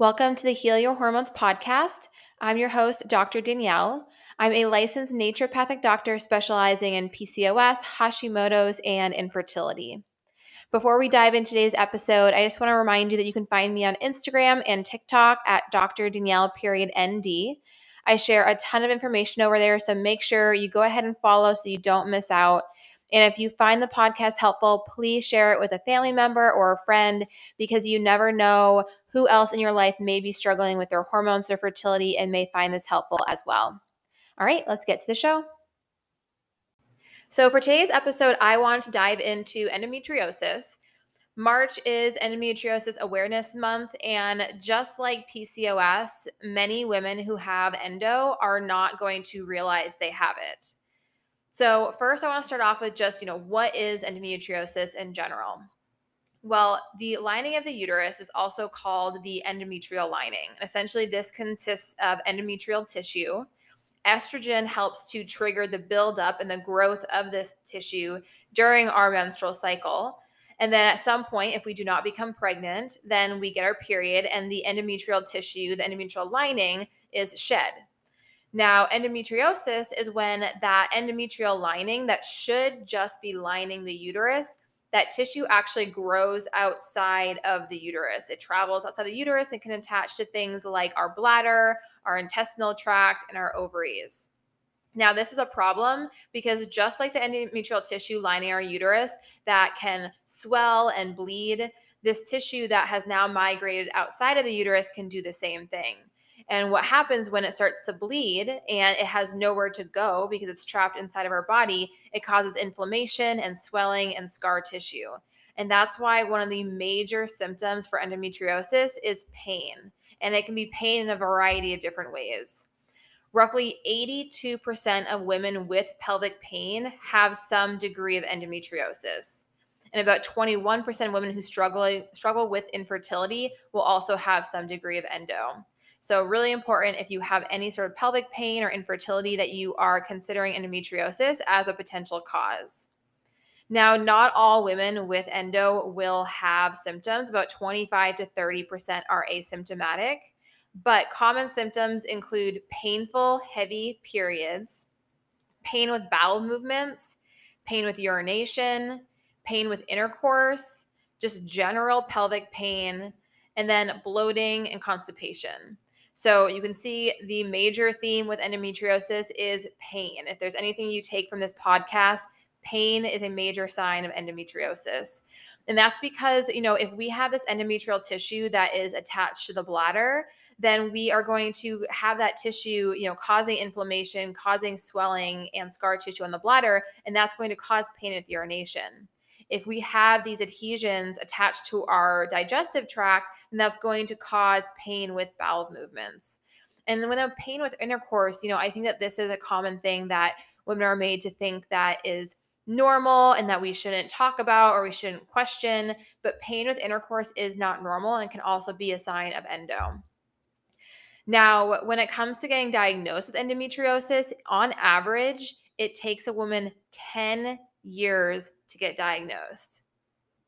Welcome to the Heal Your Hormones podcast. I'm your host, Dr. Danielle. I'm a licensed naturopathic doctor specializing in PCOS, Hashimoto's, and infertility. Before we dive into today's episode, I just want to remind you that you can find me on Instagram and TikTok at Dr. Danielle period ND. I share a ton of information over there, so make sure you go ahead and follow so you don't miss out. And if you find the podcast helpful, please share it with a family member or a friend because you never know who else in your life may be struggling with their hormones or fertility and may find this helpful as well. All right, let's get to the show. So, for today's episode, I want to dive into endometriosis. March is Endometriosis Awareness Month, and just like PCOS, many women who have endo are not going to realize they have it. So, first, I want to start off with just, you know, what is endometriosis in general? Well, the lining of the uterus is also called the endometrial lining. Essentially, this consists of endometrial tissue. Estrogen helps to trigger the buildup and the growth of this tissue during our menstrual cycle. And then at some point, if we do not become pregnant, then we get our period, and the endometrial tissue, the endometrial lining, is shed. Now, endometriosis is when that endometrial lining that should just be lining the uterus, that tissue actually grows outside of the uterus. It travels outside the uterus and can attach to things like our bladder, our intestinal tract, and our ovaries. Now, this is a problem because just like the endometrial tissue lining our uterus that can swell and bleed, this tissue that has now migrated outside of the uterus can do the same thing. And what happens when it starts to bleed and it has nowhere to go because it's trapped inside of our body, it causes inflammation and swelling and scar tissue. And that's why one of the major symptoms for endometriosis is pain. And it can be pain in a variety of different ways. Roughly 82% of women with pelvic pain have some degree of endometriosis. And about 21% of women who struggle struggle with infertility will also have some degree of endo. So, really important if you have any sort of pelvic pain or infertility that you are considering endometriosis as a potential cause. Now, not all women with endo will have symptoms. About 25 to 30% are asymptomatic. But common symptoms include painful, heavy periods, pain with bowel movements, pain with urination, pain with intercourse, just general pelvic pain, and then bloating and constipation. So you can see the major theme with endometriosis is pain. If there's anything you take from this podcast, pain is a major sign of endometriosis. And that's because, you know, if we have this endometrial tissue that is attached to the bladder, then we are going to have that tissue, you know, causing inflammation, causing swelling and scar tissue on the bladder, and that's going to cause pain with urination if we have these adhesions attached to our digestive tract, then that's going to cause pain with bowel movements. And then with a pain with intercourse, you know, I think that this is a common thing that women are made to think that is normal and that we shouldn't talk about or we shouldn't question. But pain with intercourse is not normal and can also be a sign of endo. Now, when it comes to getting diagnosed with endometriosis, on average, it takes a woman 10 years to get diagnosed.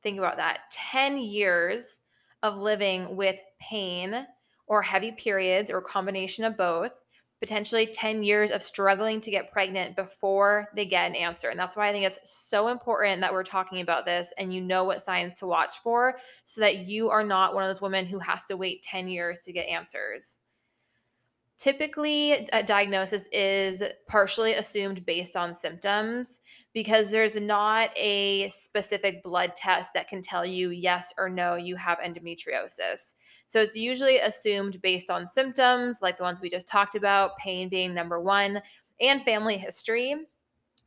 Think about that 10 years of living with pain or heavy periods or combination of both, potentially 10 years of struggling to get pregnant before they get an answer. And that's why I think it's so important that we're talking about this and you know what signs to watch for so that you are not one of those women who has to wait 10 years to get answers. Typically, a diagnosis is partially assumed based on symptoms because there's not a specific blood test that can tell you yes or no, you have endometriosis. So it's usually assumed based on symptoms like the ones we just talked about, pain being number one, and family history.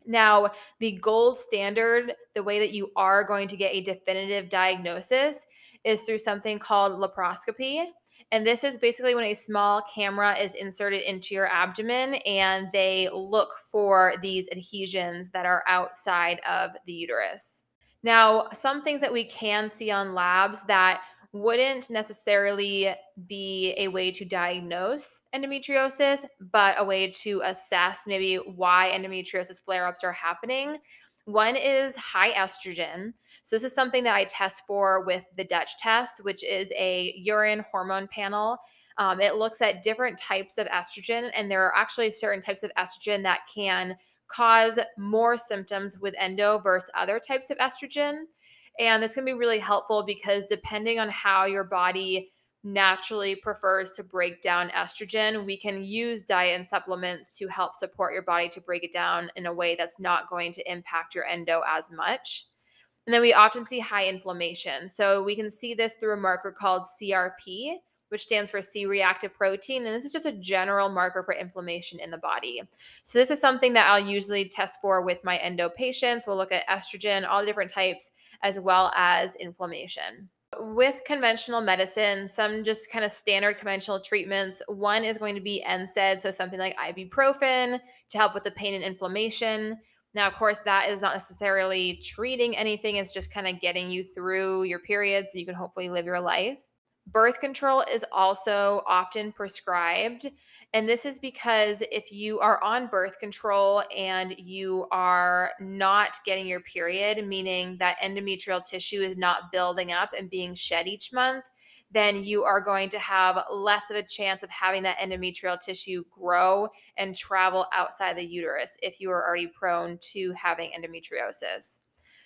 Now, the gold standard, the way that you are going to get a definitive diagnosis, is through something called laparoscopy. And this is basically when a small camera is inserted into your abdomen and they look for these adhesions that are outside of the uterus. Now, some things that we can see on labs that wouldn't necessarily be a way to diagnose endometriosis, but a way to assess maybe why endometriosis flare ups are happening One is high estrogen. So, this is something that I test for with the Dutch test, which is a urine hormone panel. Um, it looks at different types of estrogen, and there are actually certain types of estrogen that can cause more symptoms with endo versus other types of estrogen. And that's going to be really helpful because depending on how your body naturally prefers to break down estrogen, we can use diet and supplements to help support your body to break it down in a way that's not going to impact your endo as much. And then we often see high inflammation. So we can see this through a marker called CRP, which stands for C reactive protein. And this is just a general marker for inflammation in the body. So, this is something that I'll usually test for with my endo patients. We'll look at estrogen, all the different types, as well as inflammation. With conventional medicine, some just kind of standard conventional treatments. One is going to be NSAID, so something like ibuprofen to help with the pain and inflammation. Now, of course, that is not necessarily treating anything, it's just kind of getting you through your period so you can hopefully live your life. Birth control is also often prescribed. And this is because if you are on birth control and you are not getting your period, meaning that endometrial tissue is not building up and being shed each month, then you are going to have less of a chance of having that endometrial tissue grow and travel outside the uterus if you are already prone to having endometriosis.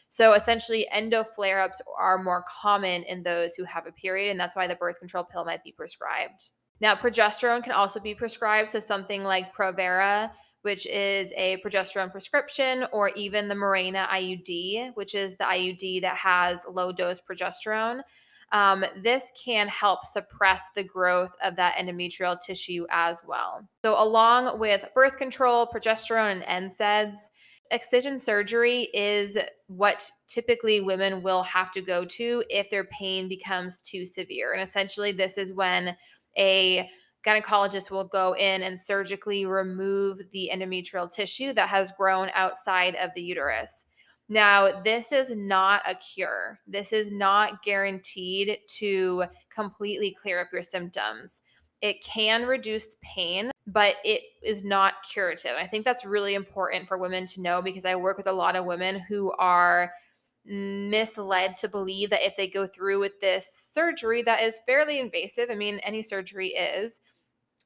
So essentially, endo flare ups are more common in those who have a period, and that's why the birth control pill might be prescribed. Now, progesterone can also be prescribed. So something like Provera, which is a progesterone prescription, or even the Mirena IUD, which is the IUD that has low dose progesterone. Um, this can help suppress the growth of that endometrial tissue as well. So, along with birth control, progesterone, and NSAIDs, excision surgery is what typically women will have to go to if their pain becomes too severe. And essentially, this is when a gynecologist will go in and surgically remove the endometrial tissue that has grown outside of the uterus. Now, this is not a cure. This is not guaranteed to completely clear up your symptoms. It can reduce pain, but it is not curative. I think that's really important for women to know because I work with a lot of women who are misled to believe that if they go through with this surgery that is fairly invasive, I mean any surgery is,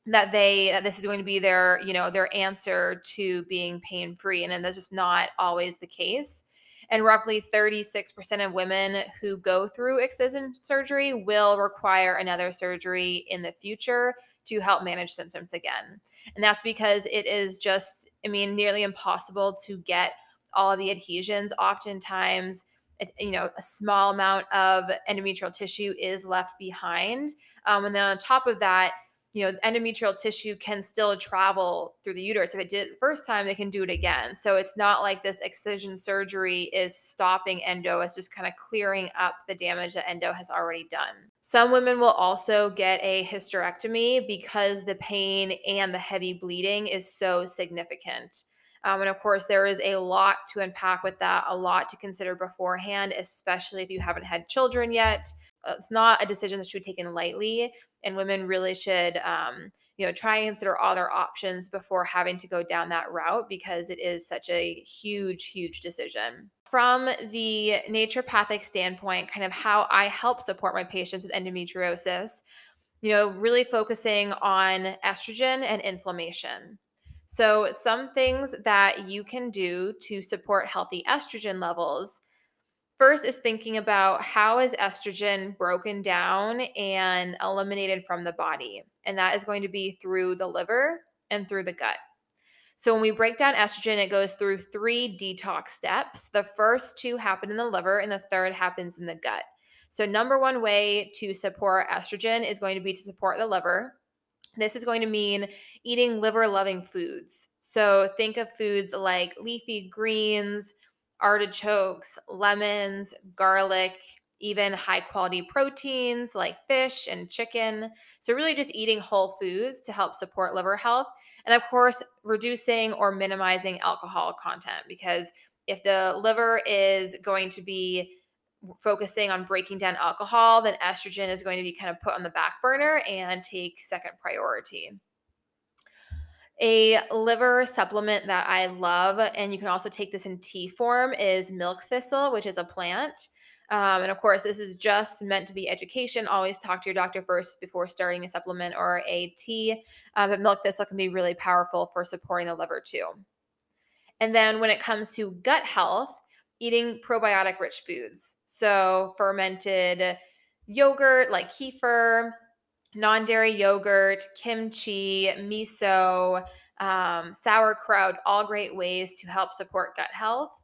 that they that this is going to be their, you know, their answer to being pain-free and, and that's just not always the case. And roughly 36% of women who go through excision surgery will require another surgery in the future to help manage symptoms again. And that's because it is just, I mean, nearly impossible to get all of the adhesions. Oftentimes, you know, a small amount of endometrial tissue is left behind. Um, and then on top of that, you know, endometrial tissue can still travel through the uterus. If it did it the first time, they can do it again. So it's not like this excision surgery is stopping endo, it's just kind of clearing up the damage that endo has already done. Some women will also get a hysterectomy because the pain and the heavy bleeding is so significant. Um, and of course, there is a lot to unpack with that, a lot to consider beforehand, especially if you haven't had children yet. It's not a decision that should be taken lightly and women really should um, you know try and consider all their options before having to go down that route because it is such a huge huge decision. From the naturopathic standpoint kind of how i help support my patients with endometriosis you know really focusing on estrogen and inflammation. So some things that you can do to support healthy estrogen levels First is thinking about how is estrogen broken down and eliminated from the body. And that is going to be through the liver and through the gut. So when we break down estrogen, it goes through three detox steps. The first two happen in the liver, and the third happens in the gut. So, number one way to support estrogen is going to be to support the liver. This is going to mean eating liver loving foods. So, think of foods like leafy greens, artichokes, lemons, garlic, even high quality proteins like fish and chicken. So, really just eating whole foods to help support liver health. And of course, reducing or minimizing alcohol content because if the liver is going to be focusing on breaking down alcohol, then estrogen is going to be kind of put on the back burner and take second priority. A liver supplement that I love, and you can also take this in tea form, is milk thistle, which is a plant. Um, and of course, this is just meant to be education. Always talk to your doctor first before starting a supplement or a tea. Uh, but milk thistle can be really powerful for supporting the liver too. And then when it comes to gut health, eating probiotic rich foods. So fermented yogurt like kefir, non dairy yogurt, kimchi, miso, um, sauerkraut, all great ways to help support gut health.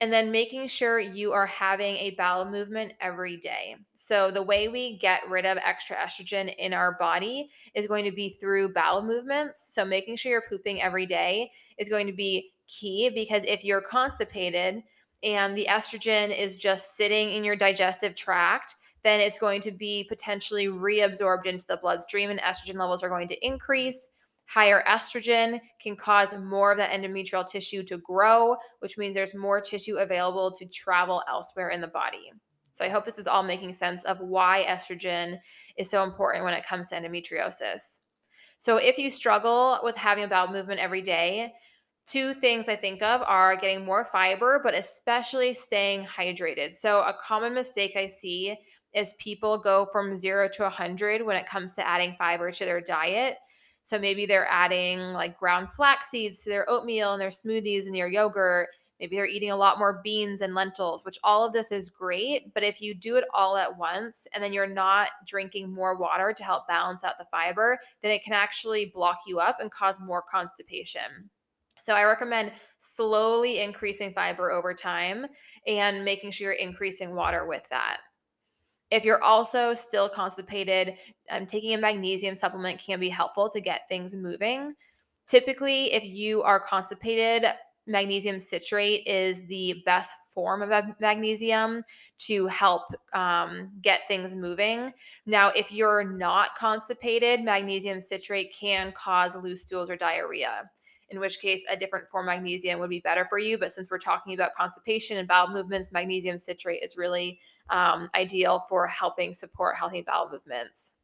And then making sure you are having a bowel movement every day. So, the way we get rid of extra estrogen in our body is going to be through bowel movements. So, making sure you're pooping every day is going to be key because if you're constipated and the estrogen is just sitting in your digestive tract, then it's going to be potentially reabsorbed into the bloodstream and estrogen levels are going to increase. Higher estrogen can cause more of that endometrial tissue to grow, which means there's more tissue available to travel elsewhere in the body. So I hope this is all making sense of why estrogen is so important when it comes to endometriosis. So if you struggle with having bowel movement every day, two things I think of are getting more fiber, but especially staying hydrated. So a common mistake I see is people go from zero to 100 when it comes to adding fiber to their diet. So maybe they're adding like ground flax seeds to their oatmeal and their smoothies and their yogurt. Maybe they're eating a lot more beans and lentils, which all of this is great. But if you do it all at once and then you're not drinking more water to help balance out the fiber, then it can actually block you up and cause more constipation. So I recommend slowly increasing fiber over time and making sure you're increasing water with that. If you're also still constipated, um, taking a magnesium supplement can be helpful to get things moving. Typically, if you are constipated, magnesium citrate is the best form of magnesium to help um, get things moving. Now, if you're not constipated, magnesium citrate can cause loose stools or diarrhea in which case a different form of magnesium would be better for you. But since we're talking about constipation and bowel movements, magnesium citrate is really um, ideal for helping support healthy bowel movements.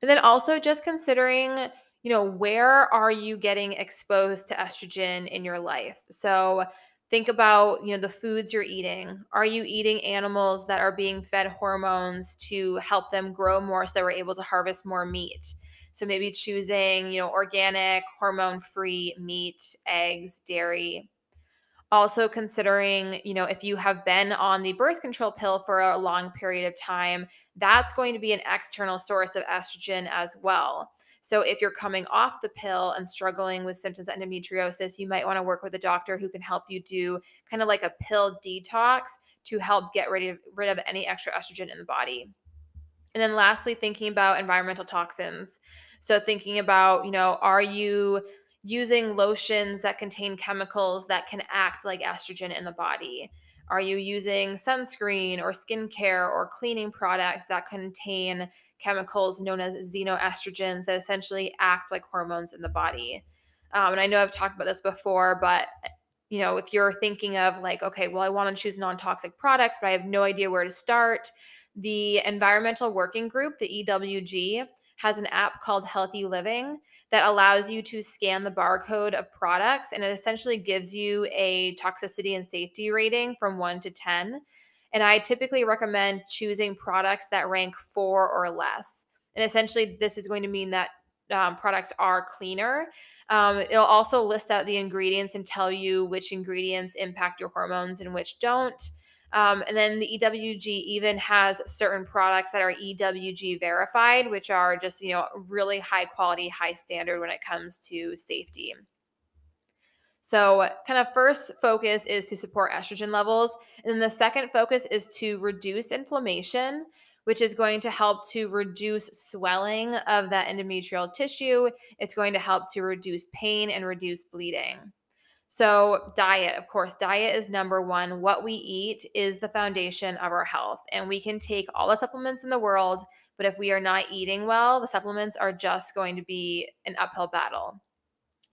And then also just considering, you know, where are you getting exposed to estrogen in your life? So think about, you know, the foods you're eating. Are you eating animals that are being fed hormones to help them grow more so that we're able to harvest more meat? So maybe choosing, you know, organic, hormone-free meat, eggs, dairy. Also considering, you know, if you have been on the birth control pill for a long period of time, that's going to be an external source of estrogen as well. So if you're coming off the pill and struggling with symptoms of endometriosis, you might want to work with a doctor who can help you do kind of like a pill detox to help get rid of, rid of any extra estrogen in the body. And then lastly, thinking about environmental toxins. So thinking about, you know, are you using lotions that contain chemicals that can act like estrogen in the body? Are you using sunscreen or skincare or cleaning products that contain chemicals known as xenoestrogens that essentially act like hormones in the body? Um, and I know I've talked about this before, but you know, if you're thinking of like, okay, well, I want to choose non toxic products, but I have no idea where to start, the Environmental Working Group, the EWG, has an app called Healthy Living that allows you to scan the barcode of products and it essentially gives you a toxicity and safety rating from 1 to 10. And I typically recommend choosing products that rank 4 or less. And essentially, this is going to mean that um, products are cleaner. Um, it'll also list out the ingredients and tell you which ingredients impact your hormones and which don't. Um, and then the EWG even has certain products that are EWG verified, which are just, you know, really high quality, high standard when it comes to safety. So, kind of first focus is to support estrogen levels. And then the second focus is to reduce inflammation, which is going to help to reduce swelling of that endometrial tissue. It's going to help to reduce pain and reduce bleeding. So, diet, of course, diet is number one. What we eat is the foundation of our health. And we can take all the supplements in the world, but if we are not eating well, the supplements are just going to be an uphill battle.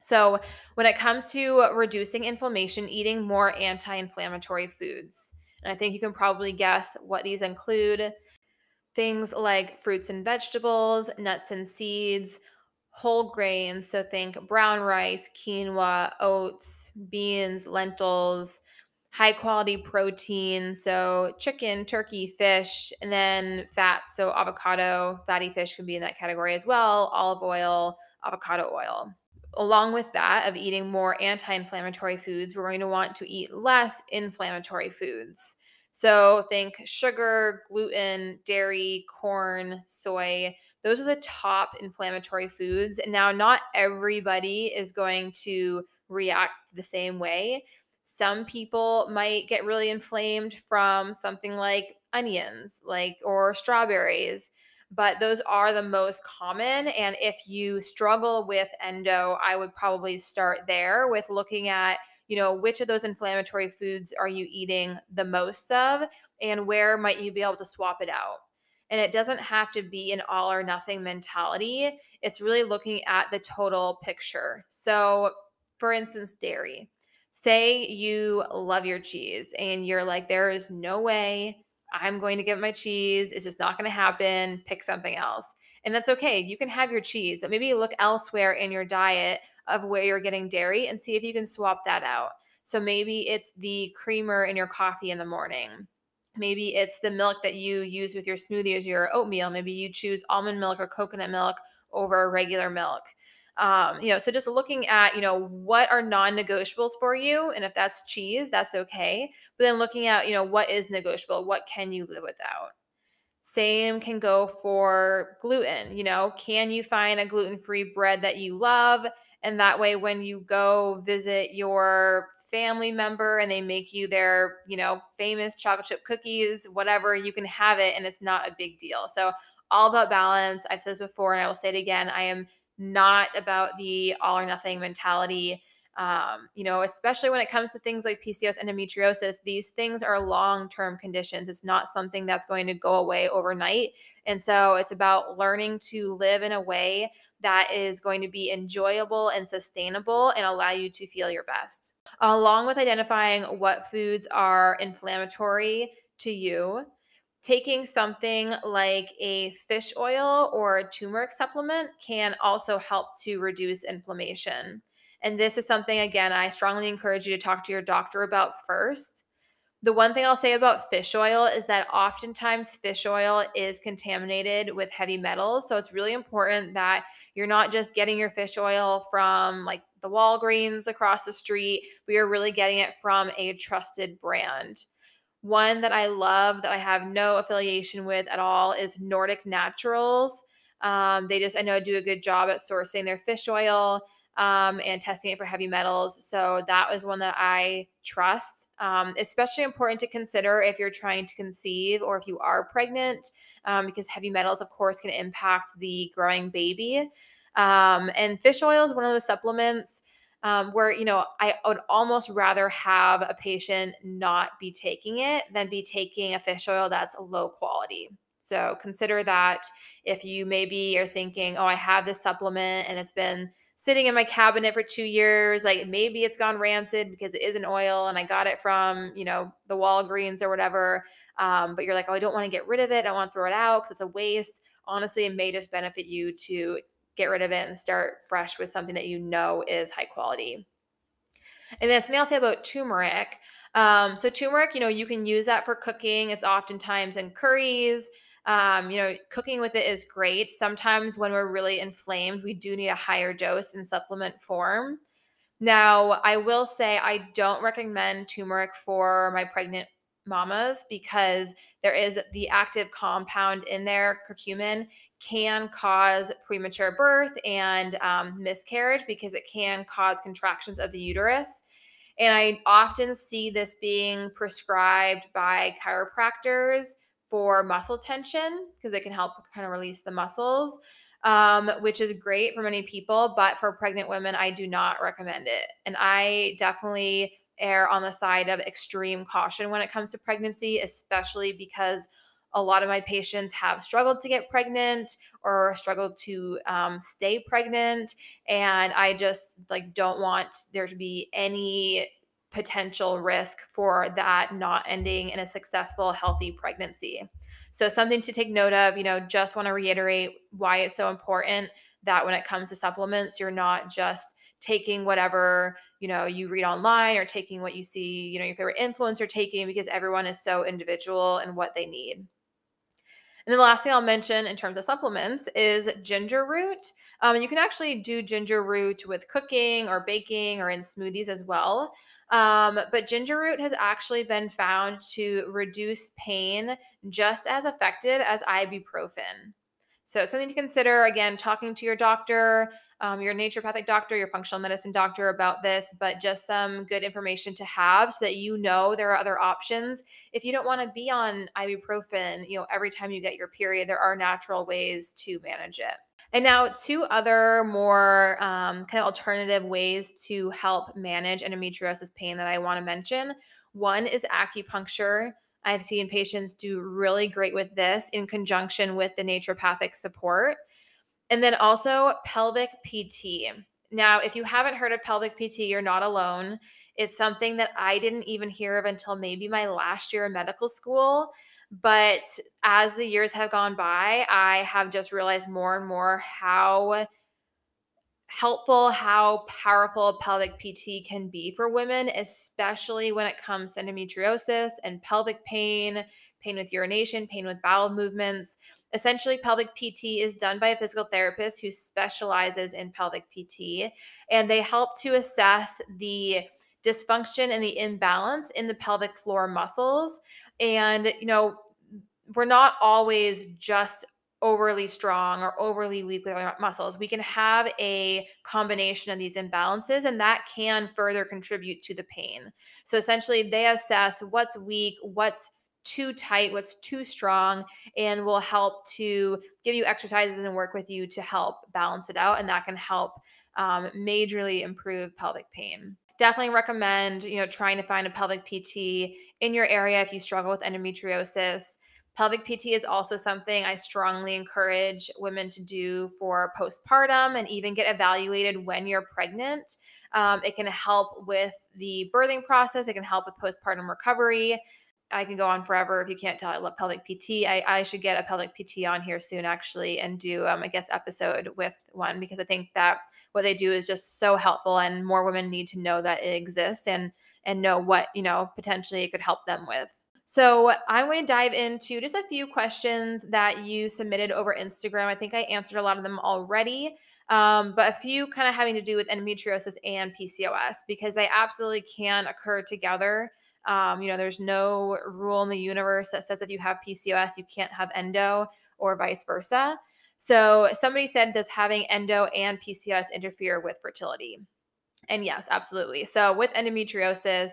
So, when it comes to reducing inflammation, eating more anti inflammatory foods. And I think you can probably guess what these include things like fruits and vegetables, nuts and seeds, whole grains. So think brown rice, quinoa, oats, beans, lentils, high quality protein. So chicken, turkey, fish, and then fats. So avocado, fatty fish can be in that category as well, olive oil, avocado oil. Along with that, of eating more anti inflammatory foods, we're going to want to eat less inflammatory foods. So think sugar, gluten, dairy, corn, soy. Those are the top inflammatory foods. And Now, not everybody is going to react the same way. Some people might get really inflamed from something like onions, like or strawberries but those are the most common. And if you struggle with endo, I would probably start there with looking at, you know, which of those inflammatory foods are you eating the most of and where might you be able to swap it out. And it doesn't have to be an all or nothing mentality. It's really looking at the total picture. So, for instance, dairy. Say you love your cheese and you're like, there is no way I'm going to get my cheese. It's just not going to happen. Pick something else. And that's okay. You can have your cheese, but maybe look elsewhere in your diet of where you're getting dairy and see if you can swap that out. So maybe it's the creamer in your coffee in the morning. Maybe it's the milk that you use with your smoothie as your oatmeal. Maybe you choose almond milk or coconut milk over regular milk. Um, you know, so just looking at, you know, what are non-negotiables for you, and if that's cheese, that's okay. But then looking at, you know, what is negotiable, what can you live without? Same can go for gluten. You know, can you find a gluten-free bread that you love? And that way, when you go visit your family member and they make you their, you know, famous chocolate chip cookies, whatever, you can have it and it's not a big deal. So, all about balance. I've said this before and I will say it again. I am not about the all or nothing mentality. Um, you know, especially when it comes to things like PCOS endometriosis, these things are long term conditions. It's not something that's going to go away overnight. And so it's about learning to live in a way that is going to be enjoyable and sustainable and allow you to feel your best. Along with identifying what foods are inflammatory to you, taking something like a fish oil or a turmeric supplement can also help to reduce inflammation. And this is something, again, I strongly encourage you to talk to your doctor about first. The one thing I'll say about fish oil is that oftentimes fish oil is contaminated with heavy metals. So it's really important that you're not just getting your fish oil from like the Walgreens across the street, but you're really getting it from a trusted brand. One that I love that I have no affiliation with at all is Nordic Naturals. Um, they just, I know, do a good job at sourcing their fish oil um, and testing it for heavy metals. So that was one that I trust. Um, especially important to consider if you're trying to conceive or if you are pregnant, um, because heavy metals, of course, can impact the growing baby. Um, and fish oil is one of those supplements um, where you know I would almost rather have a patient not be taking it than be taking a fish oil that's low quality. So consider that if you maybe are thinking, oh, I have this supplement and it's been sitting in my cabinet for two years, like maybe it's gone rancid because it is an oil and I got it from you know the Walgreens or whatever. Um, but you're like, oh, I don't want to get rid of it. I want to throw it out because it's a waste. Honestly, it may just benefit you to get rid of it and start fresh with something that you know is high quality. And then something say about turmeric. Um, so turmeric, you know, you can use that for cooking. It's oftentimes in curries. Um, you know, cooking with it is great. Sometimes when we're really inflamed, we do need a higher dose in supplement form. Now, I will say I don't recommend turmeric for my pregnant mamas because there is the active compound in there, curcumin, can cause premature birth and um, miscarriage because it can cause contractions of the uterus. And I often see this being prescribed by chiropractors for muscle tension because it can help kind of release the muscles, um, which is great for many people. But for pregnant women, I do not recommend it. And I definitely err on the side of extreme caution when it comes to pregnancy, especially because a lot of my patients have struggled to get pregnant or struggled to um, stay pregnant and i just like don't want there to be any potential risk for that not ending in a successful healthy pregnancy So, something to take note of, you know, just want to reiterate why it's so important that when it comes to supplements, you're not just taking whatever, you know, you read online or taking what you see, you know, your favorite influencer taking because everyone is so individual and in what they need. And then the last thing I'll mention in terms of supplements is ginger root. Um, you can actually do ginger root with cooking or baking or in smoothies as well. Um, but ginger root has actually been found to reduce pain just as effective as ibuprofen. So, something to consider again, talking to your doctor, um, your naturopathic doctor, your functional medicine doctor about this, but just some good information to have so that you know there are other options. If you don't want to be on ibuprofen, you know, every time you get your period, there are natural ways to manage it. And now, two other more um, kind of alternative ways to help manage endometriosis pain that I want to mention. One is acupuncture. I've seen patients do really great with this in conjunction with the naturopathic support. And then also pelvic PT. Now, if you haven't heard of pelvic PT, you're not alone. It's something that I didn't even hear of until maybe my last year of medical school. But as the years have gone by, I have just realized more and more how helpful how powerful pelvic PT can be for women, especially when it comes to endometriosis and pelvic pain, pain with urination, pain with bowel movements. Essentially, pelvic PT is done by a physical therapist who specializes in pelvic PT, and they help to assess the dysfunction and the imbalance in the pelvic floor muscles. And, you know, we're not always just overly strong or overly weak with our muscles. We can have a combination of these imbalances, and that can further contribute to the pain. So essentially, they assess what's weak, what's too tight, what's too strong, and will help to give you exercises and work with you to help balance it out. And that can help um, majorly improve pelvic pain definitely recommend you know trying to find a pelvic pt in your area if you struggle with endometriosis Pelvic PT is also something I strongly encourage women to do for postpartum and even get evaluated when you're pregnant. Um, it can help with the birthing process, it can help with postpartum recovery. I can go on forever if you can't tell. I love pelvic PT. I, I should get a pelvic PT on here soon, actually, and do um, a guest episode with one because I think that what they do is just so helpful, and more women need to know that it exists and and know what you know potentially it could help them with. So I'm going to dive into just a few questions that you submitted over Instagram. I think I answered a lot of them already, um, but a few kind of having to do with endometriosis and PCOS because they absolutely can occur together. Um, you know, there's no rule in the universe that says if you have PCOS, you can't have endo or vice versa. So somebody said, does having endo and PCOS interfere with fertility? And yes, absolutely. So with endometriosis,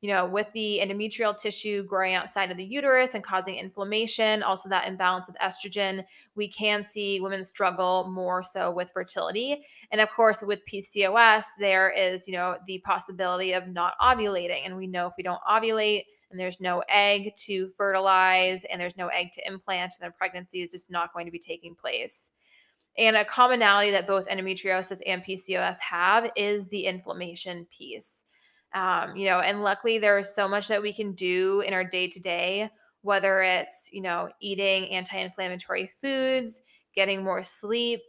you know, with the endometrial tissue growing outside of the uterus and causing inflammation, also that imbalance with estrogen, we can see women struggle more so with fertility. And of course, with PCOS, there is, you know, the possibility of not ovulating. And we know if we don't ovulate, and there's no egg to fertilize and there's no egg to implant, then pregnancy is just not going to be taking place. And a commonality that both endometriosis and PCOS have is the inflammation piece. Um, you know, and luckily there is so much that we can do in our day to day, whether it's, you know, eating anti inflammatory foods, getting more sleep,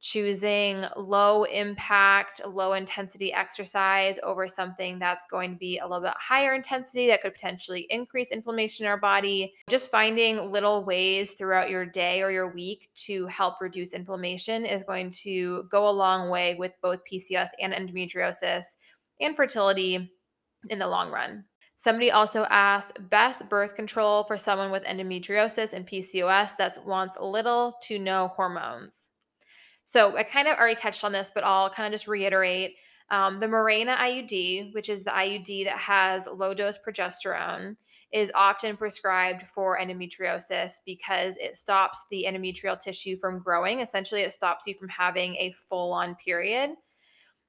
choosing low impact, low intensity exercise over something that's going to be a little bit higher intensity that could potentially increase inflammation in our body. Just finding little ways throughout your day or your week to help reduce inflammation is going to go a long way with both PCOS and endometriosis and fertility in the long run. Somebody also asked best birth control for someone with endometriosis and PCOS that wants little to no hormones. So I kind of already touched on this, but I'll kind of just reiterate. Um, the Mirena IUD, which is the IUD that has low dose progesterone, is often prescribed for endometriosis because it stops the endometrial tissue from growing. Essentially, it stops you from having a full on period.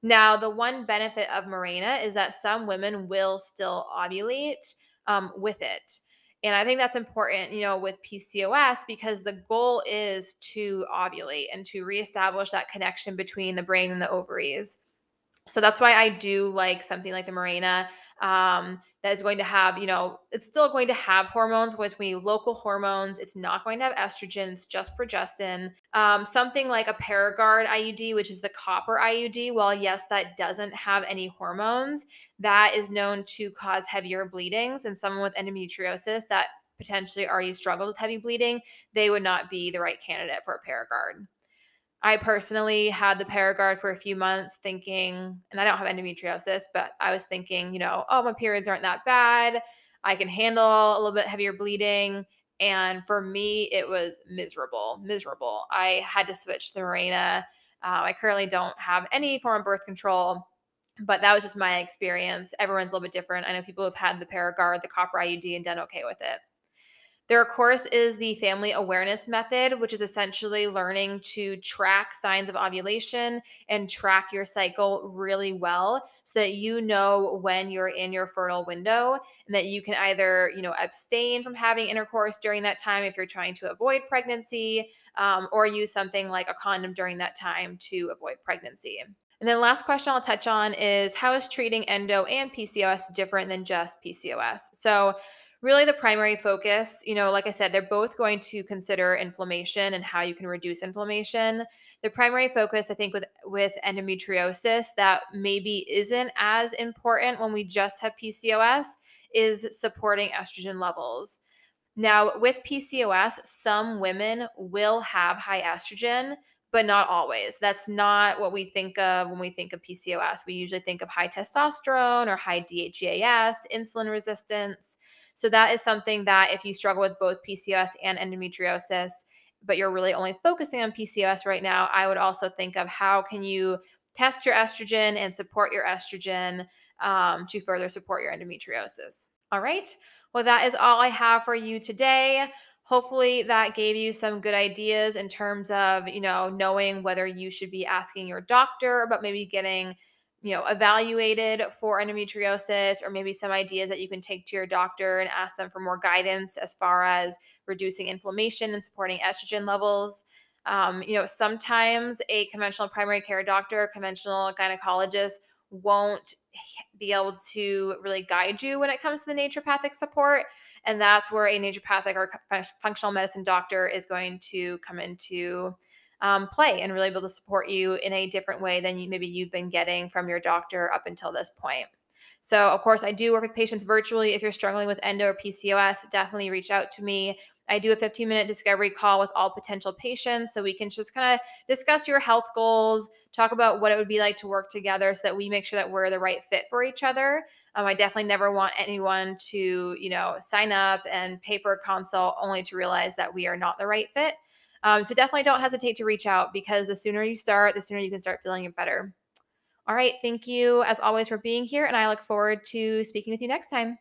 Now, the one benefit of Mirena is that some women will still ovulate um, with it. And I think that's important, you know, with PCOS because the goal is to ovulate and to reestablish that connection between the brain and the ovaries. So that's why I do like something like the Mirena um, that is going to have, you know, it's still going to have hormones, which we local hormones. It's not going to have estrogen. It's just progestin. Um, something like a Paragard IUD, which is the copper IUD. Well, yes, that doesn't have any hormones. That is known to cause heavier bleedings, and someone with endometriosis that potentially already struggles with heavy bleeding, they would not be the right candidate for a Paragard. I personally had the Paragard for a few months thinking, and I don't have endometriosis, but I was thinking, you know, oh, my periods aren't that bad. I can handle a little bit heavier bleeding. And for me, it was miserable, miserable. I had to switch to the Mirena. Uh, I currently don't have any form of birth control, but that was just my experience. Everyone's a little bit different. I know people have had the Paragard, the copper IUD, and done okay with it. Their course is the family awareness method, which is essentially learning to track signs of ovulation and track your cycle really well so that you know when you're in your fertile window and that you can either, you know, abstain from having intercourse during that time if you're trying to avoid pregnancy um, or use something like a condom during that time to avoid pregnancy. And then last question I'll touch on is how is treating endo and PCOS different than just PCOS? So really the primary focus, you know, like I said, they're both going to consider inflammation and how you can reduce inflammation. The primary focus, I think, with with endometriosis that maybe isn't as important when we just have PCOS is supporting estrogen levels. Now, with PCOS, some women will have high estrogen, but not always. That's not what we think of when we think of PCOS. We usually think of high testosterone or high DHEAS, insulin resistance. So that is something that if you struggle with both PCOS and endometriosis, but you're really only focusing on PCOS right now, I would also think of how can you test your estrogen and support your estrogen um, to further support your endometriosis. All right. Well, that is all I have for you today hopefully that gave you some good ideas in terms of you know knowing whether you should be asking your doctor about maybe getting you know evaluated for endometriosis or maybe some ideas that you can take to your doctor and ask them for more guidance as far as reducing inflammation and supporting estrogen levels. Um, you know sometimes a conventional primary care doctor conventional gynecologist won't be able to really guide you when it comes to the naturopathic support. And that's where a naturopathic or functional medicine doctor is going to come into um, play and really be able to support you in a different way than you, maybe you've been getting from your doctor up until this point. So, of course, I do work with patients virtually. If you're struggling with endo or PCOS, definitely reach out to me. I do a 15 minute discovery call with all potential patients so we can just kind of discuss your health goals, talk about what it would be like to work together so that we make sure that we're the right fit for each other. Um, I definitely never want anyone to, you know, sign up and pay for a consult only to realize that we are not the right fit. Um, so definitely don't hesitate to reach out because the sooner you start, the sooner you can start feeling it better. All right. Thank you, as always, for being here. And I look forward to speaking with you next time.